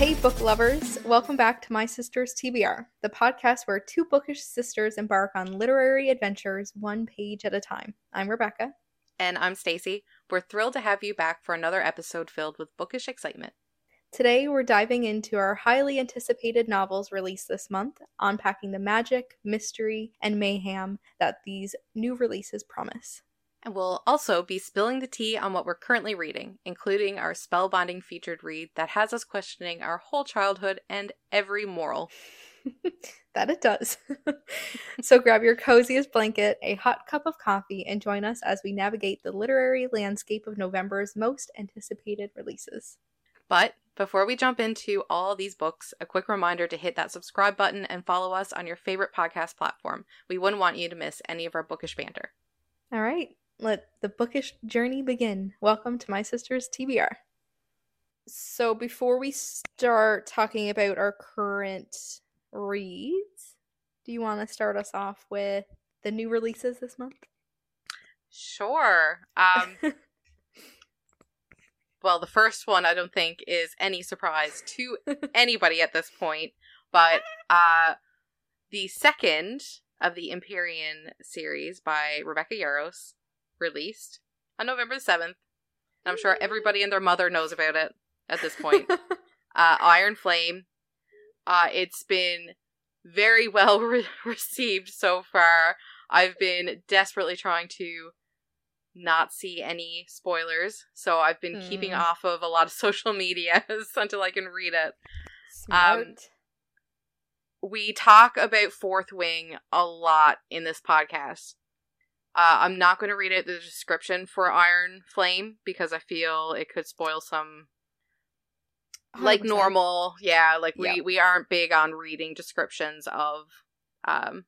Hey, book lovers! Welcome back to My Sisters TBR, the podcast where two bookish sisters embark on literary adventures one page at a time. I'm Rebecca. And I'm Stacy. We're thrilled to have you back for another episode filled with bookish excitement. Today, we're diving into our highly anticipated novels released this month, unpacking the magic, mystery, and mayhem that these new releases promise. And we'll also be spilling the tea on what we're currently reading, including our spellbinding featured read that has us questioning our whole childhood and every moral. that it does. so grab your coziest blanket, a hot cup of coffee, and join us as we navigate the literary landscape of November's most anticipated releases. But before we jump into all these books, a quick reminder to hit that subscribe button and follow us on your favorite podcast platform. We wouldn't want you to miss any of our bookish banter. All right, let the bookish journey begin. Welcome to my sister's TBR. So, before we start talking about our current reads, do you want to start us off with the new releases this month? Sure. Um, well, the first one I don't think is any surprise to anybody at this point, but uh, the second of the Empyrean series by Rebecca Yarros released on November the 7th. I'm sure everybody and their mother knows about it at this point. uh, Iron Flame. Uh, it's been very well re- received so far. I've been desperately trying to not see any spoilers, so I've been mm. keeping off of a lot of social media until I can read it. Smart. Um, we talk about Fourth Wing a lot in this podcast. Uh, I'm not going to read it the description for Iron Flame because I feel it could spoil some 100%. like normal. Yeah, like we yeah. we aren't big on reading descriptions of um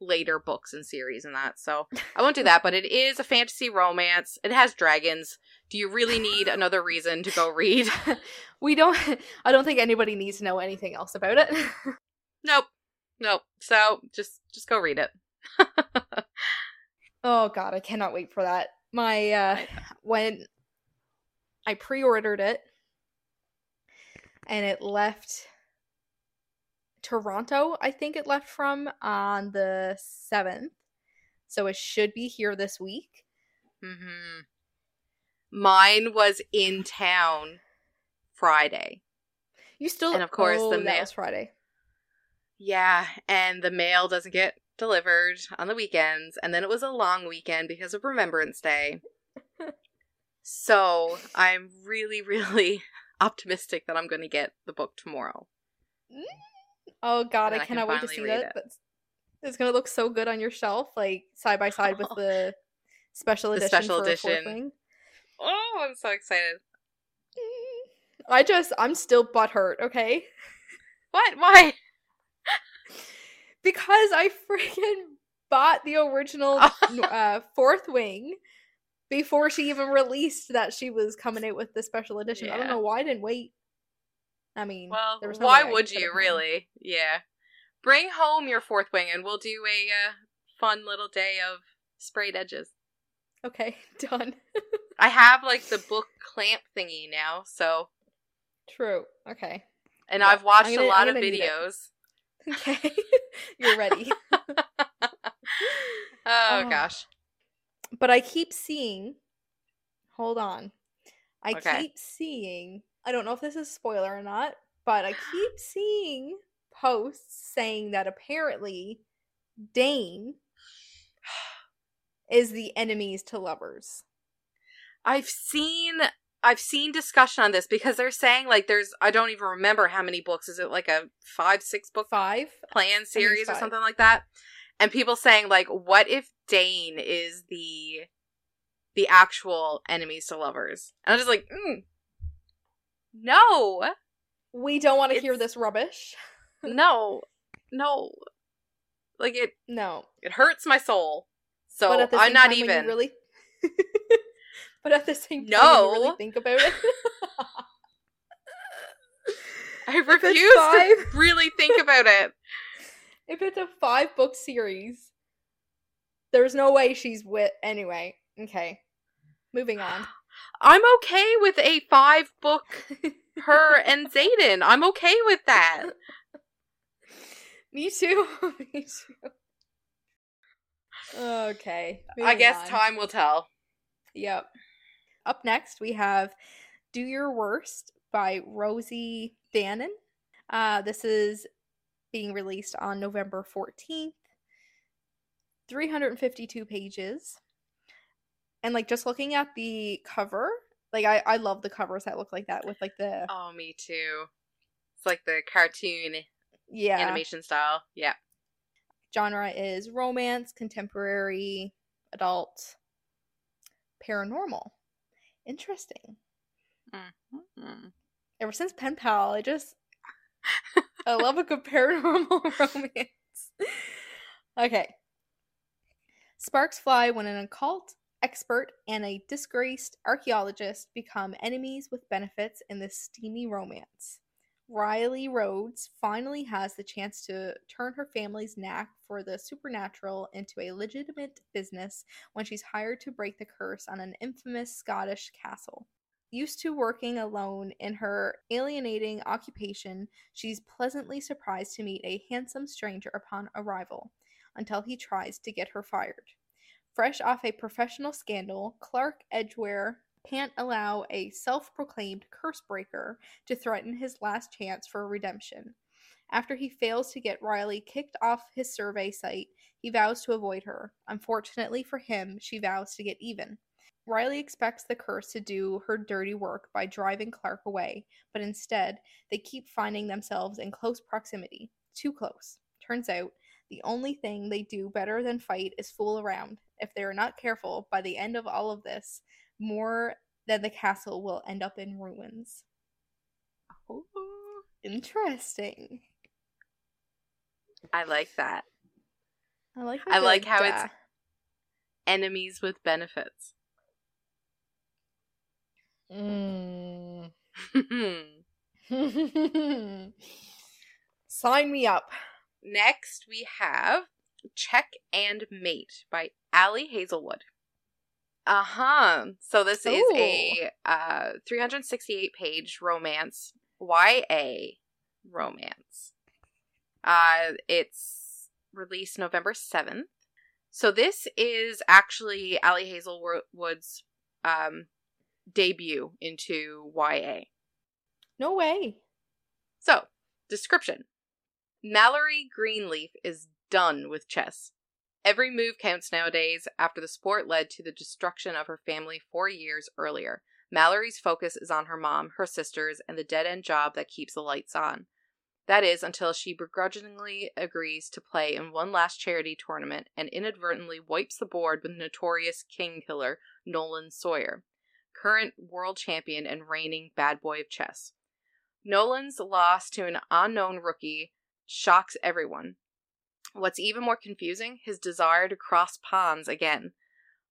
later books and series and that. So I won't do that, but it is a fantasy romance. It has dragons. Do you really need another reason to go read? we don't I don't think anybody needs to know anything else about it. nope. Nope. So just just go read it. Oh god, I cannot wait for that. My uh when I pre-ordered it and it left Toronto, I think it left from on the 7th. So it should be here this week. Mhm. Mine was in town Friday. You still And of course oh, the mail Friday. Yeah, and the mail doesn't get delivered on the weekends, and then it was a long weekend because of Remembrance Day. so I'm really, really optimistic that I'm going to get the book tomorrow. Mm. Oh God, I, I cannot wait to see that. It. It's going to look so good on your shelf, like side by side with the special the edition. special edition. Oh, I'm so excited. Mm. I just, I'm still butthurt. Okay. What? Why? Because I freaking bought the original uh, Fourth Wing before she even released that she was coming out with the special edition. Yeah. I don't know why I didn't wait. I mean, well, no why would you really? Yeah, bring home your Fourth Wing, and we'll do a uh, fun little day of sprayed edges. Okay, done. I have like the book clamp thingy now, so true. Okay, and yeah. I've watched gonna, a lot of videos. Okay. You're ready. oh, oh gosh. But I keep seeing Hold on. I okay. keep seeing I don't know if this is spoiler or not, but I keep seeing posts saying that apparently Dane is the enemies to lovers. I've seen I've seen discussion on this because they're saying like there's I don't even remember how many books. Is it like a five six book five? plan series or something like that, and people saying like what if Dane is the the actual enemies to lovers, and I'm just like mm, no, we don't want to hear this rubbish. no, no, like it no. it hurts my soul. So I'm not even really. but at the same time, no. really think about it. I refuse five, to really think about it. If it's a five book series, there's no way she's with. Anyway, okay. Moving on. I'm okay with a five book her and Xaden. I'm okay with that. Me too. Me too. Okay. I guess on. time will tell. Yep. Up next, we have Do Your Worst by Rosie Danan. Uh, this is being released on November 14th. 352 pages. And like just looking at the cover, like I, I love the covers that look like that with like the Oh, me too. It's like the cartoon yeah animation style. Yeah. genre is romance, contemporary, adult, paranormal. Interesting. Mhm. ever since pen pal i just i love a good paranormal romance okay sparks fly when an occult expert and a disgraced archaeologist become enemies with benefits in this steamy romance riley rhodes finally has the chance to turn her family's knack for the supernatural into a legitimate business when she's hired to break the curse on an infamous scottish castle Used to working alone in her alienating occupation, she's pleasantly surprised to meet a handsome stranger upon arrival, until he tries to get her fired. Fresh off a professional scandal, Clark Edgware can't allow a self proclaimed curse breaker to threaten his last chance for redemption. After he fails to get Riley kicked off his survey site, he vows to avoid her. Unfortunately for him, she vows to get even. Riley expects the curse to do her dirty work by driving Clark away, but instead, they keep finding themselves in close proximity. Too close. Turns out, the only thing they do better than fight is fool around. If they are not careful, by the end of all of this, more than the castle will end up in ruins. Ooh, Interesting. I like that. I like. I like how it's- Enemies with benefits. Mm. Sign me up. Next, we have Check and Mate by Ali Hazelwood. Uh huh. So this is a uh, 368 page romance, YA romance. Uh, it's released November 7th. So this is actually Ali Hazelwood's um, debut into YA. No way. So, description Mallory Greenleaf is done with chess. Every move counts nowadays after the sport led to the destruction of her family four years earlier. Mallory's focus is on her mom, her sisters, and the dead end job that keeps the lights on. That is until she begrudgingly agrees to play in one last charity tournament and inadvertently wipes the board with notorious king killer Nolan Sawyer, current world champion and reigning bad boy of chess. Nolan's loss to an unknown rookie shocks everyone. What's even more confusing, his desire to cross pawns again.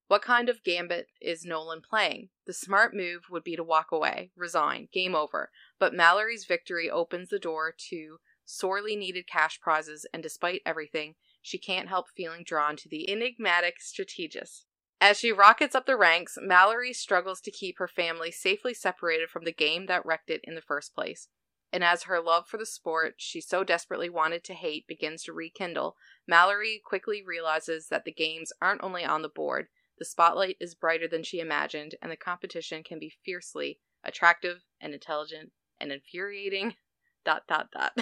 What kind of gambit is Nolan playing? The smart move would be to walk away, resign, game over. But Mallory's victory opens the door to sorely needed cash prizes, and despite everything, she can't help feeling drawn to the enigmatic strategist. As she rockets up the ranks, Mallory struggles to keep her family safely separated from the game that wrecked it in the first place. And as her love for the sport she so desperately wanted to hate begins to rekindle, Mallory quickly realizes that the games aren't only on the board, the spotlight is brighter than she imagined, and the competition can be fiercely attractive and intelligent and infuriating. Dot dot dot.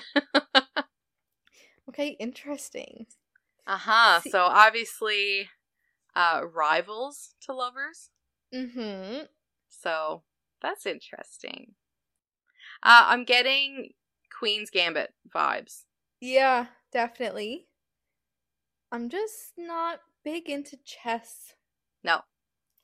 Okay, interesting. uh huh. So obviously, uh, rivals to lovers. Mm-hmm. So that's interesting. Uh, I'm getting Queen's Gambit vibes. Yeah, definitely. I'm just not big into chess. No.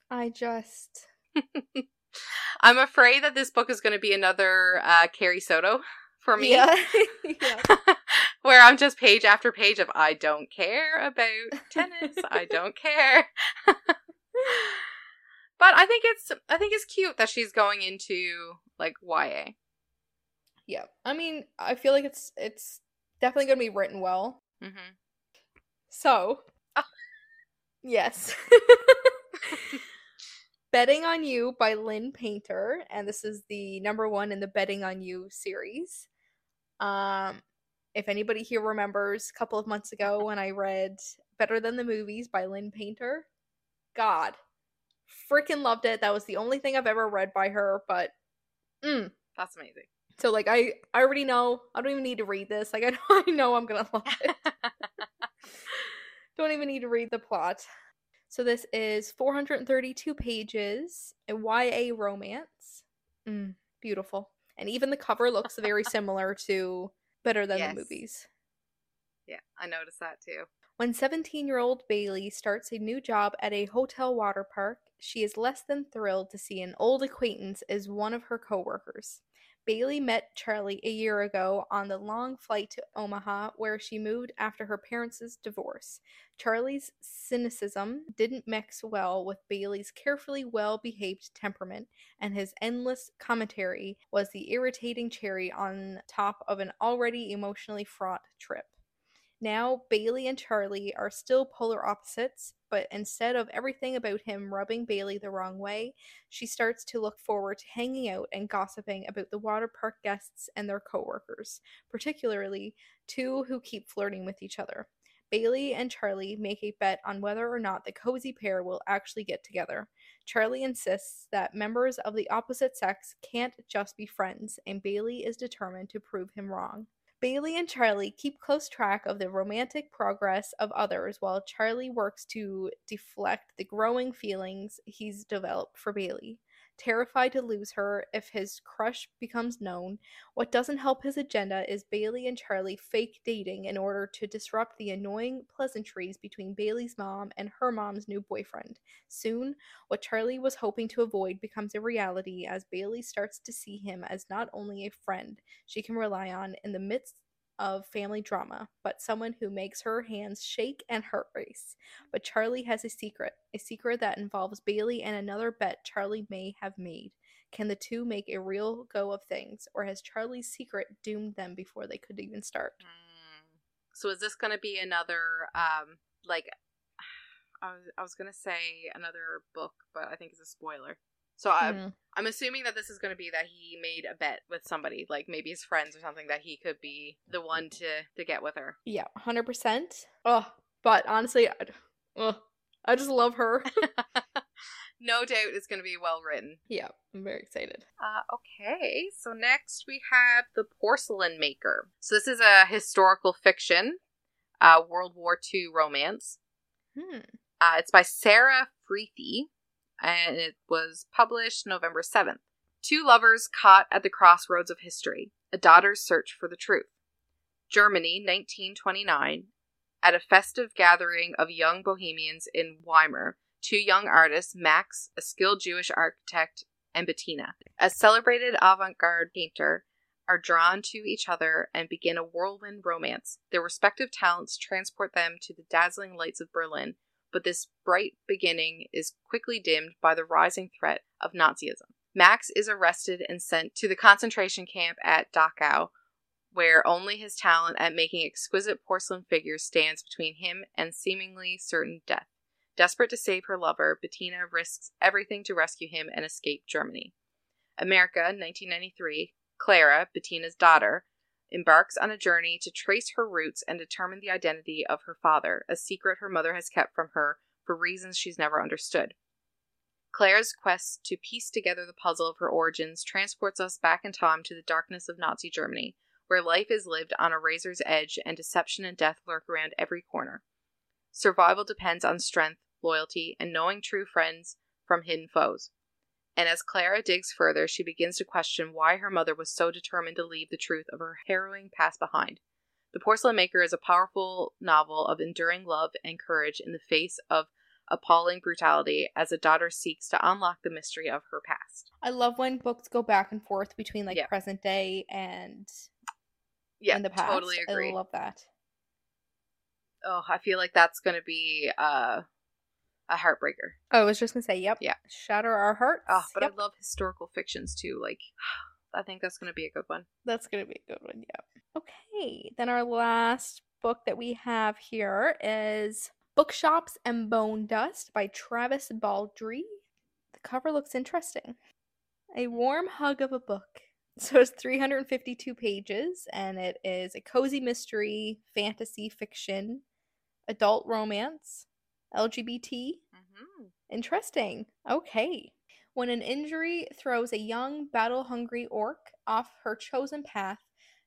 I just I'm afraid that this book is going to be another uh, Carrie Soto for me. Yeah. yeah. Where I'm just page after page of I don't care about tennis. I don't care. but I think it's I think it's cute that she's going into like YA. Yeah. I mean, I feel like it's it's definitely going to be written well. hmm So, Oh. yes. Betting on You by Lynn Painter, and this is the number one in the Betting on You series. Um, if anybody here remembers, a couple of months ago when I read Better Than the Movies by Lynn Painter, God, freaking loved it. That was the only thing I've ever read by her, but mm. That's amazing. So like I, I already know. I don't even need to read this. Like I know, I know I'm gonna love it. don't even need to read the plot. So this is 432 pages, a YA romance. Mm, beautiful. And even the cover looks very similar to Better Than Yes. the Movies. Yeah, I noticed that too. When 17 year old Bailey starts a new job at a hotel water park, she is less than thrilled to see an old acquaintance as one of her coworkers. Bailey met Charlie a year ago on the long flight to Omaha, where she moved after her parents' divorce. Charlie's cynicism didn't mix well with Bailey's carefully well behaved temperament, and his endless commentary was the irritating cherry on top of an already emotionally fraught trip. Now, Bailey and Charlie are still polar opposites, but instead of everything about him rubbing Bailey the wrong way, she starts to look forward to hanging out and gossiping about the water park guests and their coworkers, particularly two who keep flirting with each other. Bailey and Charlie make a bet on whether or not the cozy pair will actually get together. Charlie insists that members of the opposite sex can't just be friends, and Bailey is determined to prove him wrong. Bailey and Charlie keep close track of the romantic progress of others while Charlie works to deflect the growing feelings he's developed for Bailey. Terrified to lose her if his crush becomes known, what doesn't help his agenda is Bailey and Charlie fake dating in order to disrupt the annoying pleasantries between Bailey's mom and her mom's new boyfriend. Soon, what Charlie was hoping to avoid becomes a reality as Bailey starts to see him as not only a friend she can rely on in the midst of family drama, but someone who makes her hands shake and heart race. But Charlie has a secret, a secret that involves Bailey and another bet Charlie may have made. Can the two make a real go of things, or has Charlie's secret doomed them before they could even start? Mm. So is this going to be another um like I was I was going to say another book, but I think it's a spoiler. So I'm Mhm. I'm assuming that this is going to be that he made a bet with somebody, like maybe his friends or something, that he could be the one to to get with her. Yeah, 100%. Oh, but honestly, I, oh, I just love her. no doubt it's going to be well written. yeah, I'm very excited. Uh, okay, so next we have The Porcelain Maker. So this is a historical fiction, uh, World War II romance. Hmm. Uh, it's by Sarah Freethy, and it was published November 7th. Two lovers caught at the crossroads of history, a daughter's search for the truth. Germany, 1929. At a festive gathering of young bohemians in Weimar, two young artists, Max, a skilled Jewish architect, and Bettina, a celebrated avant garde painter, are drawn to each other and begin a whirlwind romance. Their respective talents transport them to the dazzling lights of Berlin, but this bright beginning is quickly dimmed by the rising threat of Nazism. Max is arrested and sent to the concentration camp at Dachau, where only his talent at making exquisite porcelain figures stands between him and seemingly certain death. Desperate to save her lover, Bettina risks everything to rescue him and escape Germany. America, 1993, Clara, Bettina's daughter, embarks on a journey to trace her roots and determine the identity of her father, a secret her mother has kept from her for reasons she's never understood. Claire's quest to piece together the puzzle of her origins transports us back in time to the darkness of Nazi Germany, where life is lived on a razor's edge and deception and death lurk around every corner. Survival depends on strength, loyalty, and knowing true friends from hidden foes. And as Clara digs further, she begins to question why her mother was so determined to leave the truth of her harrowing past behind. The Porcelain Maker is a powerful novel of enduring love and courage in the face of appalling brutality as a daughter seeks to unlock the mystery of her past. I love when books go back and forth between like Yeah. present day and Yeah, in the past. totally agree. I love that. Oh, I feel like that's going to be uh, a heartbreaker. Oh, I was just gonna say, yep. Yeah. Shatter our hearts. Oh, but yep. I love historical fictions too. Like, I think that's to be a good one. That's gonna be a good one, yeah. Okay. Then our last book that we have here is Bookshops and Bonedust by Travis Baldree. The cover looks interesting. A warm hug of a book. So it's 352 pages, and it is a cozy mystery, fantasy fiction, adult romance, LGBT. Mm-hmm. Interesting. Okay. When an injury throws a young, battle hungry orc off her chosen path,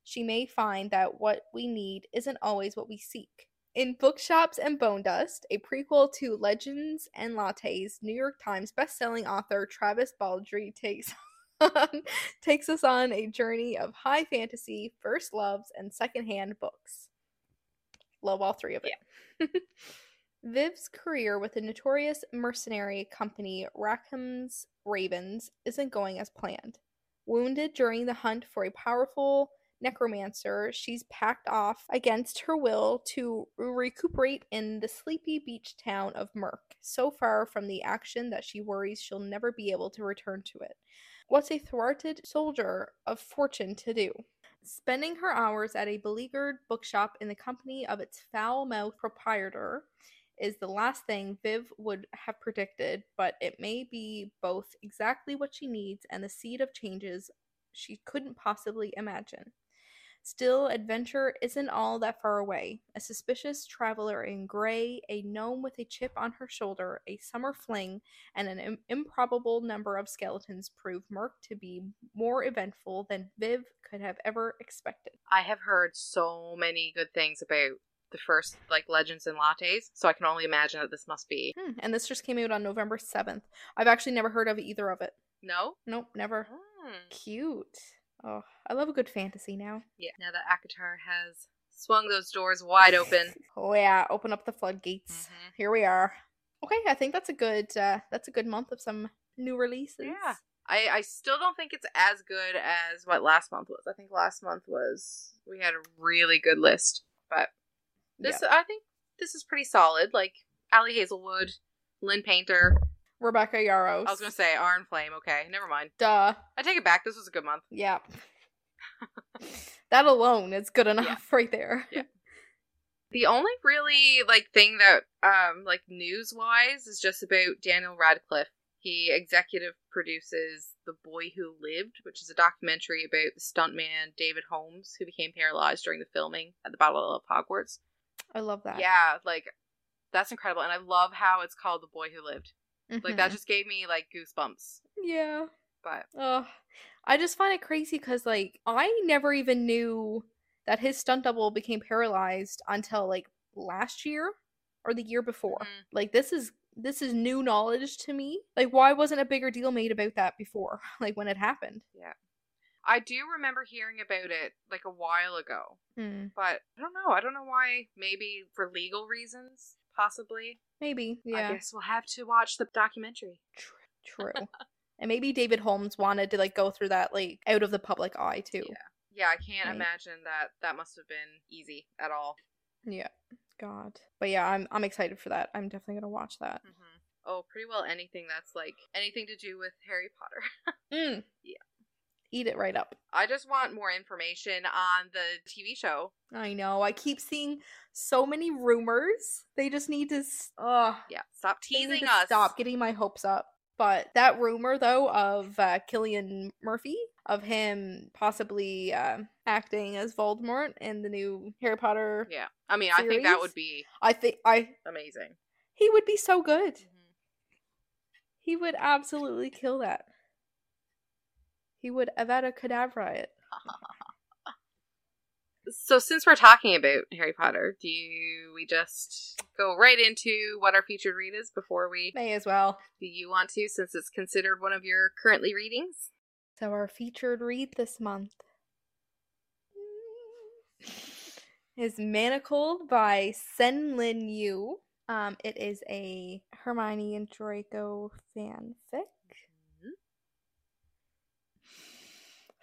she may find that what we need isn't always what we seek. In Bookshops and Bonedust, a prequel to Legends and Lattes, New York Times bestselling author Travis Baldree takes on, takes us on a journey of high fantasy, first loves, and secondhand books. Love all three of it. Viv's career with the notorious mercenary company Rackham's Ravens isn't going as planned. Wounded during the hunt for a powerful necromancer, she's packed off against her will to recuperate in the sleepy beach town of Murk, so far from the action that she worries she'll never be able to return to it. What's a thwarted soldier of fortune to do? Spending her hours at a beleaguered bookshop in the company of its foul mouthed proprietor is the last thing Viv would have predicted, but it may be both exactly what she needs and the seed of changes she couldn't possibly imagine. Still, adventure isn't all that far away. A suspicious traveler in gray, a gnome with a chip on her shoulder, a summer fling, and an Im- improbable number of skeletons prove Murk to be more eventful than Viv could have ever expected. I have heard so many good things about the first like Legends and Lattes, so I can only imagine that this must be. Hmm, and this just came out on November 7th. I've actually never heard of either of it. No. Nope, never. Hmm. Cute. Oh, I love a good fantasy now. Yeah. Now that ACOTAR has swung those doors wide open. Oh yeah, open up the floodgates. Mhm. Here we are. Okay, I think that's a good uh that's a good month of some new releases. Yeah. I, I still don't think it's as good as what last month was. I think last month was we had a really good list, but this I think this is pretty solid. Like Ali Hazelwood, Lynn Painter. Rebecca Yarros. I was gonna say Iron Flame. Okay, never mind. Duh. I take it back. This was a good month. Yeah. that alone is good enough right there. Yeah. The only really like thing that um like news wise is just about Daniel Radcliffe. He executive produces The Boy Who Lived, which is a documentary about the stuntman David Holmes who became paralyzed during the filming at the Battle of Hogwarts. I love that. Yeah, like that's incredible and I love how it's called The Boy Who Lived. Like that Mhm. just gave me like goosebumps. Yeah. But. I just find it crazy because like I never even knew that his stunt double became paralyzed until like last year or the year before. Mhm. Like this is this is new knowledge to me. Like why wasn't a bigger deal made about that before? Like when it happened. I do remember hearing about it like a while ago. Hmm. But I don't know. I don't know why. Maybe for legal reasons, possibly. Maybe. Yeah. I guess we'll have to watch the documentary. True. and maybe David Holmes wanted to like go through that like out of the public eye too. Yeah. Yeah, I can't Right. imagine that that must have been easy at all. Yeah. God. But yeah, I'm I'm excited for that. I'm definitely gonna watch that. hmm Oh, pretty well anything that's like anything to do with Harry Potter. Mm. Yeah. Eat it right up. I just want more information on the TV show. I know. I keep seeing so many rumors. They just need to. Ugh. Yeah, stop teasing us. Stop getting my hopes up. But that rumor, though, of uh, Cillian Murphy, of him possibly uh, acting as Voldemort in the new Harry Potter, Yeah, I mean, I think that would be I think I amazing. he would be so good. Mhm. He would absolutely kill that. He would Avada Kedavra it. So, since we're talking about Harry Potter, do you, we just go right into what our featured read is before we? May as well. Do you want to, since it's considered one of your currently readings? So our featured read this month is Manacled by Sen Lin Yu. Um, it is a Hermione and Draco fanfic.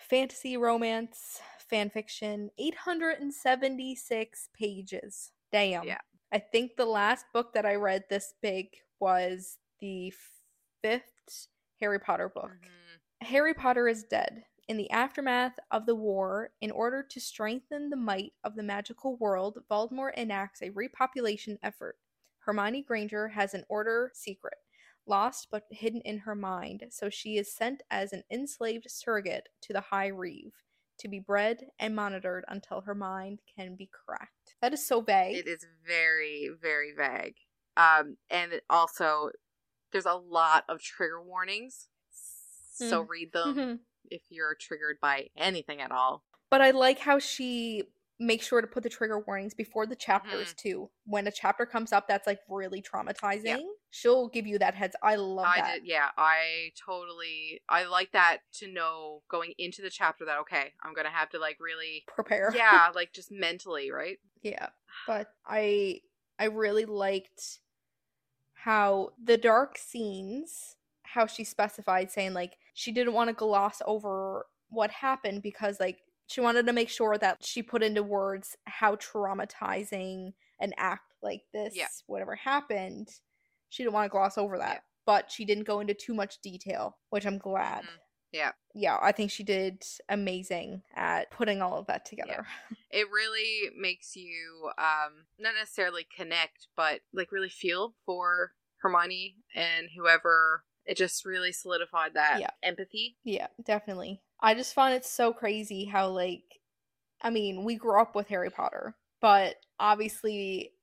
Fantasy romance fan fiction, 876 pages. Damn. Yeah. I think the last book that I read this big was the fifth Harry Potter book. Mhm. Harry Potter is dead. In the aftermath of the war, in order to strengthen the might of the magical world, Voldemort enacts a repopulation effort. Hermione Granger has an order secret. Lost but hidden in her mind, so she is sent as an enslaved surrogate to the High Reeve to be bred and monitored until her mind can be cracked. That is so vague. It is very, very vague. Um, and it also, there's a lot of trigger warnings. So Mm. read them if you're triggered by anything at all. But I like how she makes sure to put the trigger warnings before the chapters too. When a chapter comes up that's like really traumatizing, she'll give you that heads. I love I that. did, yeah, I totally, I like that to know going into the chapter that okay, I'm gonna have to like really, Prepare. yeah, like just mentally, right? Yeah. But I I really liked how the dark scenes, how she specified saying like she didn't want to gloss over what happened because like she wanted to make sure that she put into words how traumatizing an act like this, Yeah. whatever happened. She didn't want to gloss over that. Yeah. But she didn't go into too much detail, which I'm glad. Mhm. Yeah. Yeah, I think she did amazing at putting all of that together. It really makes you, um, not necessarily connect, but like really feel for Hermione and whoever. It just really solidified that Yeah. empathy. Yeah, definitely. I just find it so crazy how like I mean, we grew up with Harry Potter, but obviously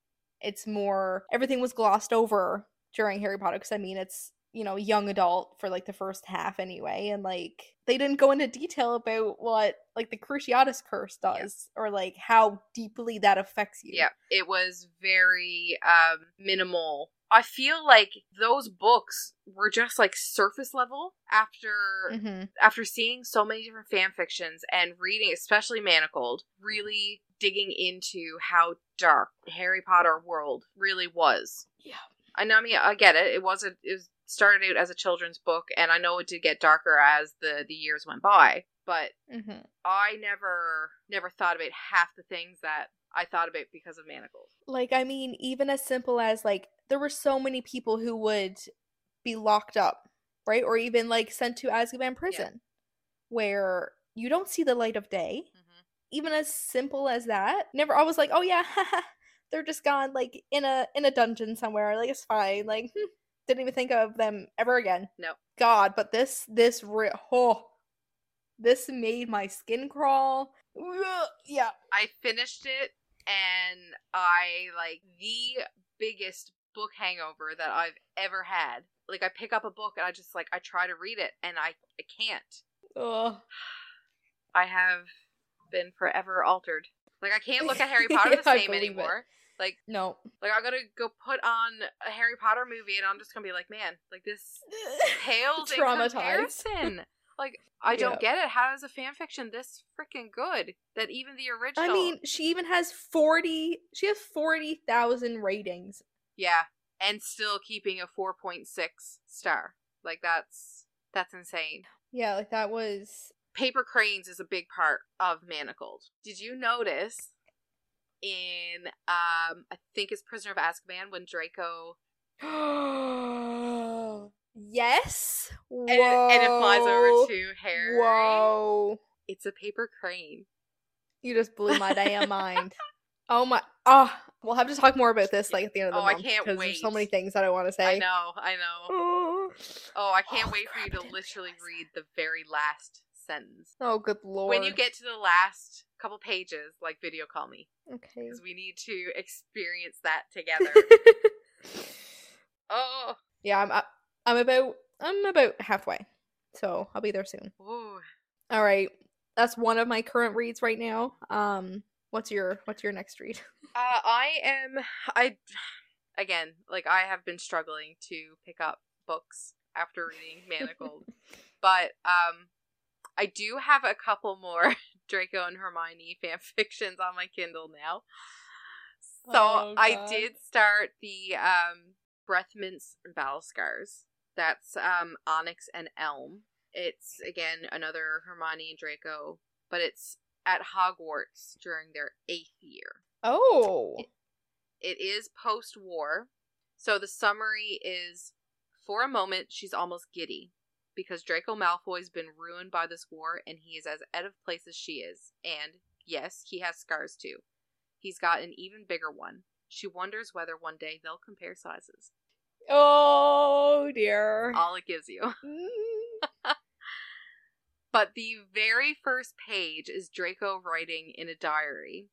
it's more everything was glossed over during Harry Potter cuz I mean, it's, you know, young adult for like the first half anyway and like they didn't go into detail about what like the Cruciatus curse Yeah. does or like how deeply that affects you. Yeah, it was very um minimal. I feel like those books were just like surface level after Mhm. after seeing so many different fan fictions and reading especially Manacled, really digging into how dark Harry Potter world really was. Yeah. I know I mean I get it. It was a it was started out as a children's book and I know it did get darker as the the years went by, but Mhm. I never never thought about half the things that I thought about because of Manacled. Like, I mean, even as simple as like, there were so many people who would be locked up, right? Or even like sent to Azkaban prison, where you don't see the light of day. Mm-hmm. Even as simple as that. Never, I was like, oh yeah, they're just gone, like in a in a dungeon somewhere. Like it's fine. Like hmm, didn't even think of them ever again. No. God, but this this re- oh, this made my skin crawl. Ugh, Yeah. I finished it and I like the biggest book hangover that I've ever had. Like I pick up a book and I just like I try to read it and I I can't. Ugh. I have been forever altered. Like I can't look at Harry Potter the same believe it. anymore. Like No. like I'm gonna go put on a Harry Potter movie and I'm just gonna be like, man, like this pales in comparison. Like I don't Yeah. get it. How is a fan fiction this freaking good that even the original? I mean, she even has 40 she has 40,000 ratings. yeah, and still keeping a 4.6 star. Like that's that's insane. Yeah, like that was Paper cranes is a big part of Manacled. Did you notice in um I think it's Prisoner of Azkaban when Draco Yes. Whoa. and, and it flies over to Harry. Whoa. It's a paper crane. You just blew my damn mind. Oh my oh, we'll have to talk more about this like at the end of the Oh, I month. can't 'cause There's so many things that I want to say. I know, I know. Oh, Oh, I can't Oh, wait for you to literally read the very last sentence. oh good lord. When you get to the last couple pages, like video call me Okay. because we need to experience that together. oh, yeah, I'm up- I'm about I'm about halfway. So, I'll be there soon. ooh. All right. That's one of my current reads right now. Um what's your what's your next read? Uh, I am. I again, like I have been struggling to pick up books after reading Manacled, but um, I do have a couple more Draco and Hermione fan fictions on my Kindle now. So Oh, I did start the um Breath Mints and Battle Scars. That's um Onyx and Elm. It's again another Hermione and Draco, but it's at Hogwarts during their eighth year. Oh. It is post war. So the summary is for a moment, she's almost giddy because Draco Malfoy's been ruined by this war and he is as out of place as she is. And yes, he has scars too. He's got an even bigger one. She wonders whether one day they'll compare sizes. Oh dear. All it gives you. Mm. But the very first page is Draco writing in a diary.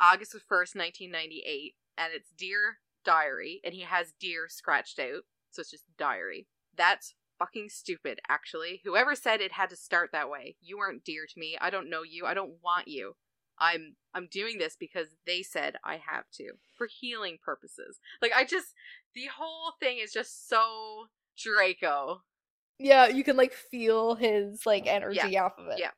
August 1st, 1998, and it's Dear Diary, and he has Dear scratched out, so it's just diary. That's fucking stupid, actually. Whoever said it had to start that way. You aren't dear to me. I don't know you. I don't want you. I'm I'm doing this because they said I have to for healing purposes. Like I just the whole thing is just so Draco. Yeah, you can like feel his like energy off of it. Yeah.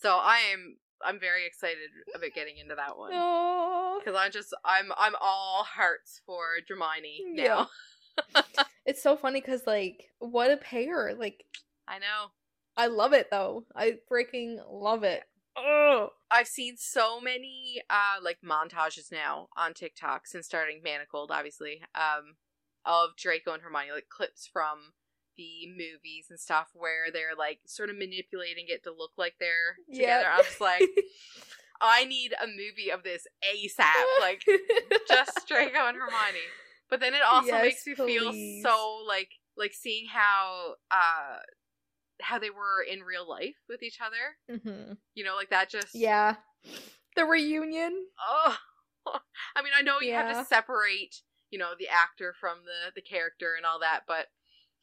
So I am I'm very excited about getting into that one. because I'm just I'm I'm all hearts for Hermione now. Yeah. It's so funny because like what a pair. Like I know. I love it though. I freaking love it. Oh. I've seen so many uh like montages now on TikTok since starting Manacled, obviously, um, of Draco and Hermione, like clips from the movies and stuff where they're like sort of manipulating it to look like they're together. Yep. I'm just like, I need a movie of this ASAP, like just Draco and Hermione. But then it also Yes, makes me feel so like like seeing how uh how they were in real life with each other. hmm You know, like that just Yeah. The reunion. Oh, I mean, I know you have to separate, you know, the actor from the the character and all that, but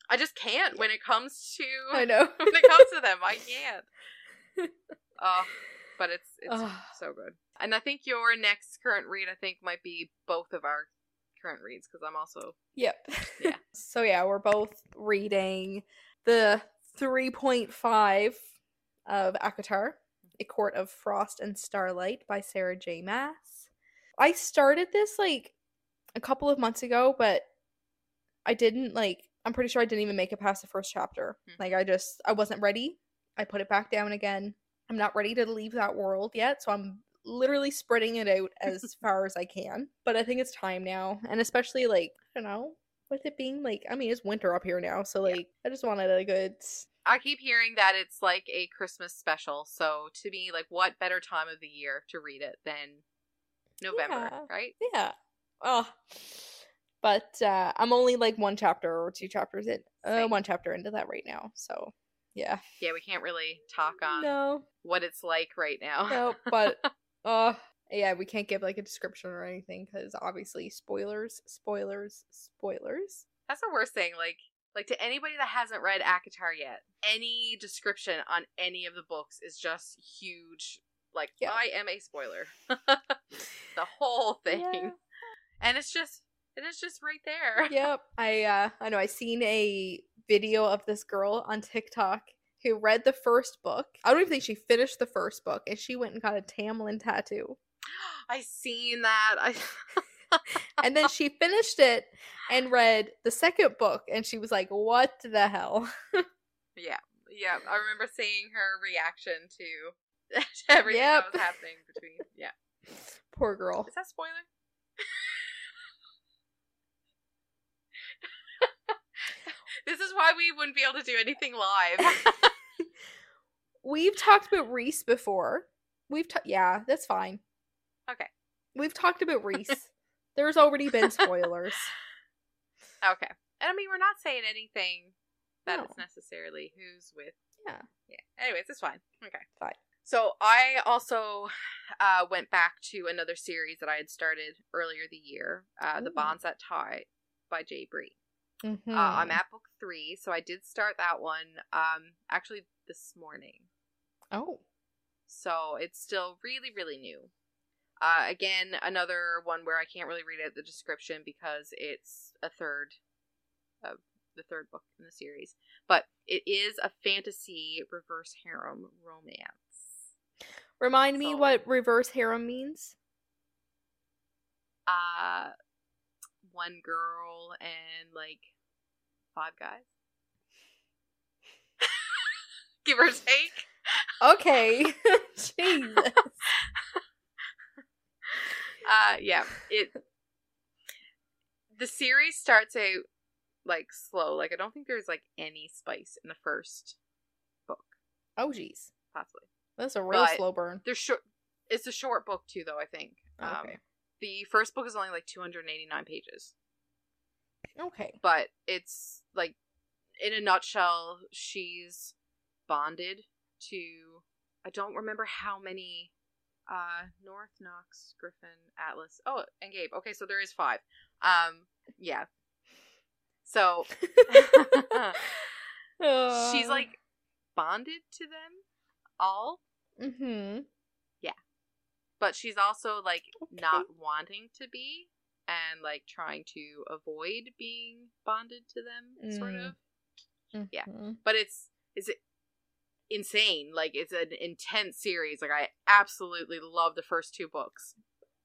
I just can't when it comes to I know. when it comes to them. I can't. Oh, but it's it's so good. And I think your next current read, I think, might be both of our current reads because I'm also Yep. Yeah. so yeah, we're both reading the 3.5 of ACOTAR, A Court of Frost and Starlight by Sarah J. Maas. I started this like a couple of months ago, but I didn't like I'm pretty sure I didn't even make it past the first chapter. Hmm. Like I just I wasn't ready. I put it back down again. I'm not ready to leave that world yet, so I'm literally spreading it out as far as I can. But I think it's time now, and especially like I don't know, with it being like I mean it's winter up here now, so Yeah. like I just wanted a good I keep hearing that it's like a Christmas special. So to me, like, what better time of the year to read it than November, Yeah. right? yeah. Oh, but uh I'm only like one chapter or two chapters in, uh, one chapter into that right now. So yeah, Yeah, we can't really talk on no, what it's like right now. no, but uh yeah, we can't give like a description or anything because obviously spoilers, spoilers, spoilers. That's the worst thing. Like, like to anybody that hasn't read ACOTAR yet, any description on any of the books is just huge. Like, Yeah. I am a spoiler. the whole thing, Yeah. and it's just, it is just right there. yep. I uh I know I seen a video of this girl on TikTok who read the first book. I don't even think she finished the first book and she went and got a Tamlin tattoo. I seen that. I And then she finished it and read the second book and she was like, "What the hell?" yeah, yeah. I remember seeing her reaction to, to everything Yep. that was happening between. Yeah, Poor girl. is that spoiler? this is why we wouldn't be able to do anything live. We've talked about Rhys before. We've ta- yeah, that's fine. Okay. We've talked about Rhys. There's already been spoilers. Okay. And I mean, we're not saying anything that No. it's necessarily who's with. Yeah. Yeah. Anyways, it's fine. Okay. Fine. So I also uh, went back to another series that I had started earlier the year, uh, The Bonds That Tie by J. Bree. Mhm. Uh, I'm at book three, so I did start that one um, actually this morning. Oh. So it's still really, really new. Uh, again, another one where I can't really read out the description because it's a third of the third book in the series. But it is a fantasy reverse harem romance. Remind me what reverse harem means. Uh, one girl and like five guys. Give or take. Okay. Jesus. Uh, yeah, it. The series starts out like slow. Like I don't think there's like any spice in the first book, Oh jeez. possibly. That's a real But- slow burn. There's short. It's a short book too, though. I think. Um, the first book is only like 289 pages. Okay. but it's like in a nutshell she's bonded to i don't remember how many uh north Nox Gryphon atlas oh and gabe okay so there is five um yeah so she's like bonded to them all Mm-hmm. Yeah. But she's also like not wanting to be and like trying to avoid being bonded to them sort Mm. of Yeah. Mhm. but it's is it insane like it's an intense series like i absolutely love the first two books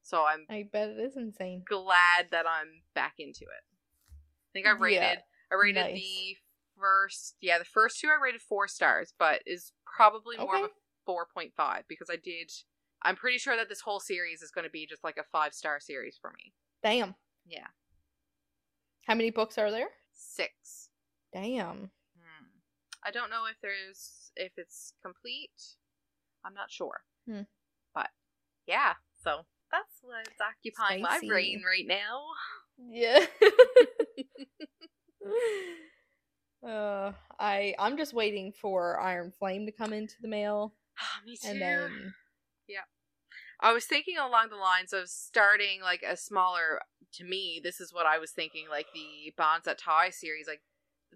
so i'm I bet it is insane. glad that i'm back into it i think i Yeah, rated i rated nice. the first yeah the first two i rated four stars but is probably more of a 4.5 because i did i'm pretty sure that this whole series is going to be just like a five star series for me Damn. yeah How many books are there? six Damn. I don't know if there's if it's complete. I'm not sure. Hmm. But yeah, so that's what's occupying Spicy. my brain right now. Yeah. uh, I I'm just waiting for Iron Flame to come into the mail, Me too. and then yeah. I was thinking along the lines of starting like a smaller. To me, this is what I was thinking. Like the Bonds that Tie series, like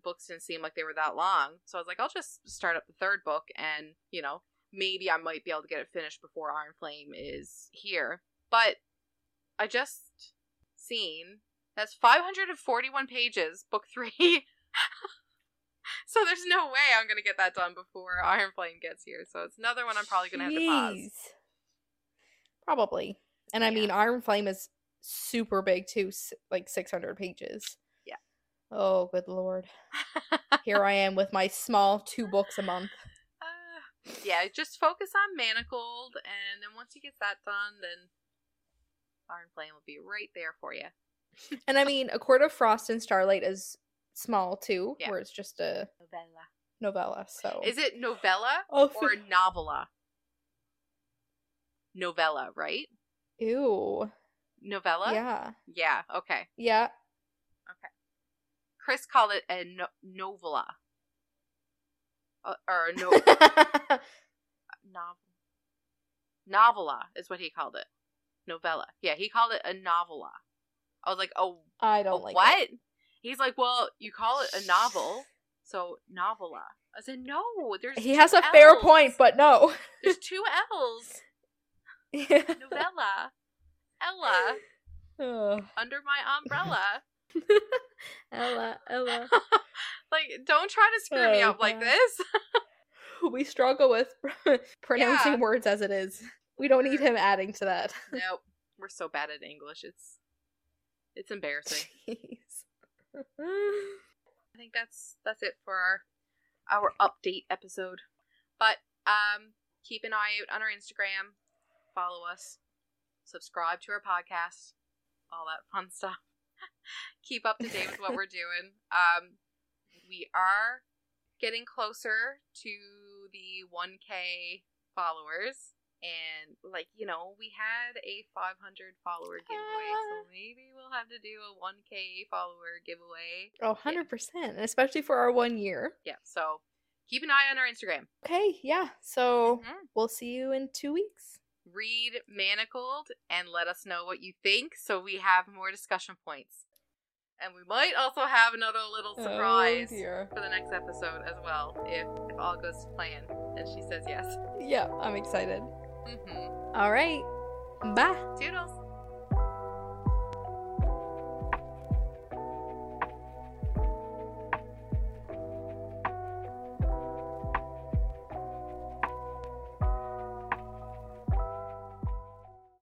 books didn't seem like they were that long, so I was like, I'll just start up the third book, and you know, maybe I might be able to get it finished before Iron Flame is here. But I just seen that's 541 pages, book three. so there's no way I'm gonna get that done before Iron Flame gets here. So it's another one I'm probably gonna have to pause. Probably. And I mean, Iron Flame is super big too, like 600 pages. Oh, good lord. Here I am with my small two books a month. Uh, yeah, just focus on Manacled, and then once you get that done, then Iron Flame will be right there for you. And I mean, A Court of Frost and Starlight is small too, Yeah. where it's just a Novella. novella. So Is it novella Oh, or novella? Novella, right? ew. Novella? Yeah. Yeah, okay. Yeah. Chris called it a no- novella. Uh, or a no novel. Novella is what he called it. Novella. Yeah, he called it a novella. I was like, oh, I don't like what? it. He's like, well, you call it a novel, so novella. I said, no, there's He has a fair point, but no. there's two L's. Yeah. Novella, Ella, under my umbrella. Ella, Ella. like, don't try to screw me Oh, up like this. We struggle with pronouncing Yeah. words as it is. We don't need him adding to that. nope, we're so bad at English. It's it's embarrassing. I think that's that's it for our our update episode. But um keep an eye out on our Instagram, follow us, subscribe to our podcast, all that fun stuff. keep up to date with what we're doing. Um we are getting closer to the 1k followers and like you know we had a 500 follower giveaway so Ah. maybe we'll have to do a 1k follower giveaway Oh, 100%. Especially for our one year. yeah so keep an eye on our instagram Okay, yeah. So Mhm. we'll see you in two weeks. Read manacled and let us know what you think so we have more discussion points and we might also have another little surprise Oh, for the next episode as well if, if all goes to plan and she says yes Yeah, I'm excited. mm-hmm. All right. Bye. toodles